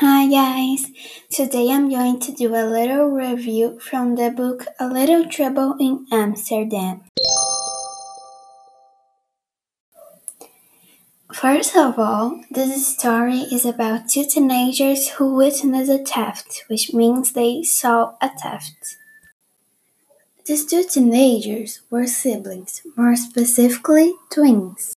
Hi guys! Today I'm going to do a little review from the book A Little Trouble in Amsterdam. First of all, this story is about two teenagers who witnessed a theft, which means they saw a theft. These two teenagers were siblings, more specifically twins.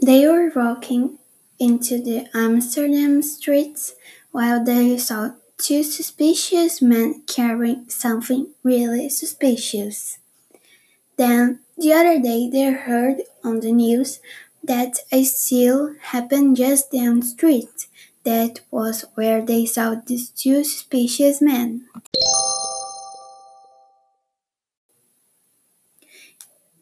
They were walking into the Amsterdam streets while they saw two suspicious men carrying something really suspicious. Then, the other day, they heard on the news that a steal happened just down the street. That was where they saw these two suspicious men.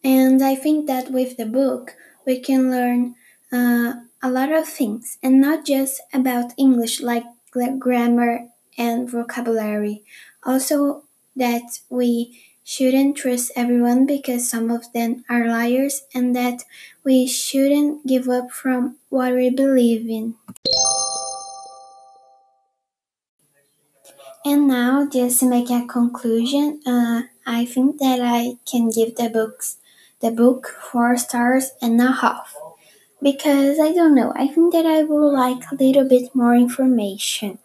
And I think that with the book, we can learn uh, a lot of things, and not just about English like grammar and vocabulary. Also, that we shouldn't trust everyone because some of them are liars, and that we shouldn't give up from what we believe in. And now, just to make a conclusion, uh, I think that I can give the books the book four stars and a half because I don't know. I think that I would like a little bit more information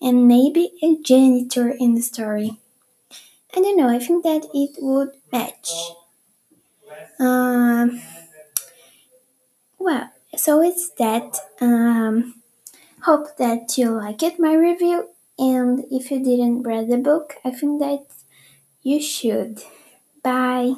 and maybe a janitor in the story. I don't know. I think that it would match. Um, well, so it's that. Um, hope that you like it, my review. And if you didn't read the book, I think that you should. Bye.